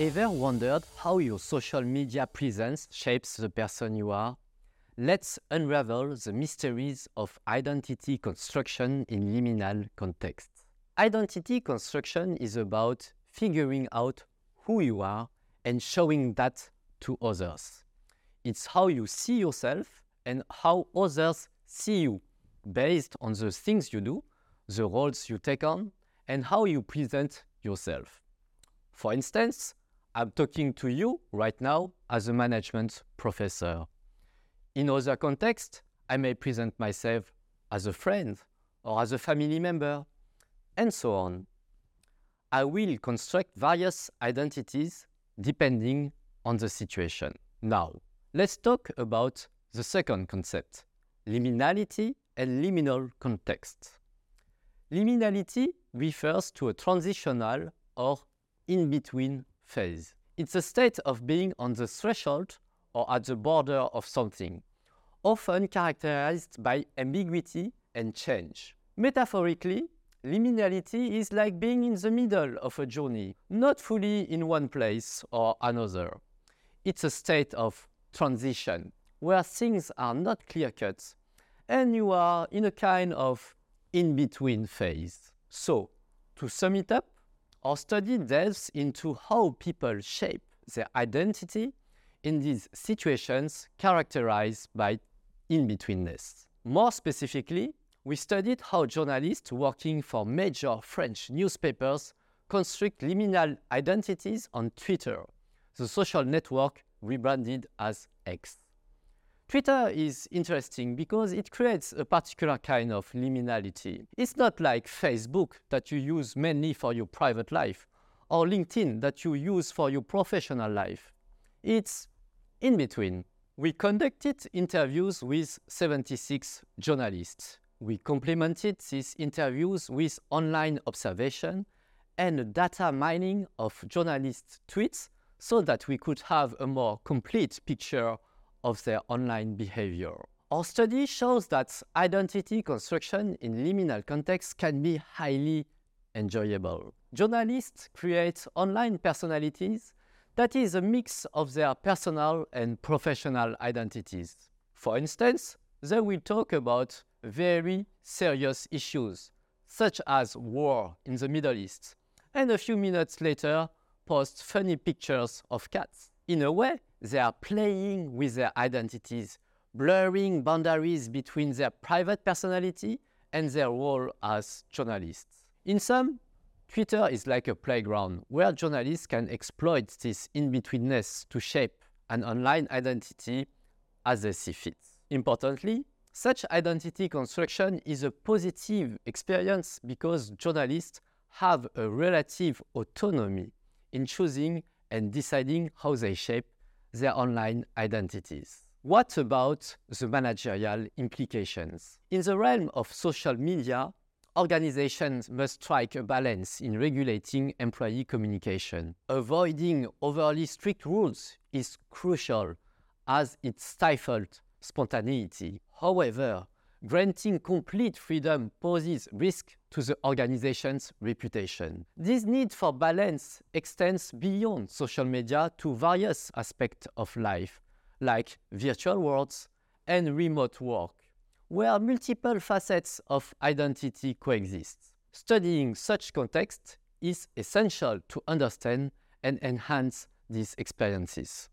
Ever wondered how your social media presence shapes the person you are? Let's unravel the mysteries of identity construction in liminal contexts. Identity construction is about figuring out who you are and showing that to others. It's how you see yourself and how others see you based on the things you do, the roles you take on, and how you present yourself. For instance, I'm talking to you right now as a management professor. In other contexts, I may present myself as a friend or as a family member, and so on. I will construct various identities depending on the situation. Now, let's talk about the second concept liminality and liminal context. Liminality refers to a transitional or in between phase. It's a state of being on the threshold or at the border of something, often characterized by ambiguity and change. Metaphorically, liminality is like being in the middle of a journey, not fully in one place or another. It's a state of transition where things are not clear cut and you are in a kind of in between phase. So, to sum it up, our study delves into how people shape their identity in these situations characterized by in betweenness. More specifically, we studied how journalists working for major French newspapers construct liminal identities on Twitter, the social network rebranded as X. Twitter is interesting because it creates a particular kind of liminality. It's not like Facebook that you use mainly for your private life or LinkedIn that you use for your professional life. It's in between. We conducted interviews with 76 journalists. We complemented these interviews with online observation and data mining of journalists' tweets so that we could have a more complete picture of their online behavior. Our study shows that identity construction in liminal contexts can be highly enjoyable. Journalists create online personalities that is a mix of their personal and professional identities. For instance, they will talk about very serious issues, such as war in the Middle East, and a few minutes later post funny pictures of cats. In a way, they are playing with their identities, blurring boundaries between their private personality and their role as journalists. In sum, Twitter is like a playground where journalists can exploit this in betweenness to shape an online identity as they see fit. Importantly, such identity construction is a positive experience because journalists have a relative autonomy in choosing and deciding how they shape their online identities. What about the managerial implications? In the realm of social media, organizations must strike a balance in regulating employee communication. Avoiding overly strict rules is crucial as it stifles spontaneity. However, granting complete freedom poses risk to the organization's reputation. This need for balance extends beyond social media to various aspects of life, like virtual worlds and remote work, where multiple facets of identity coexist. Studying such contexts is essential to understand and enhance these experiences.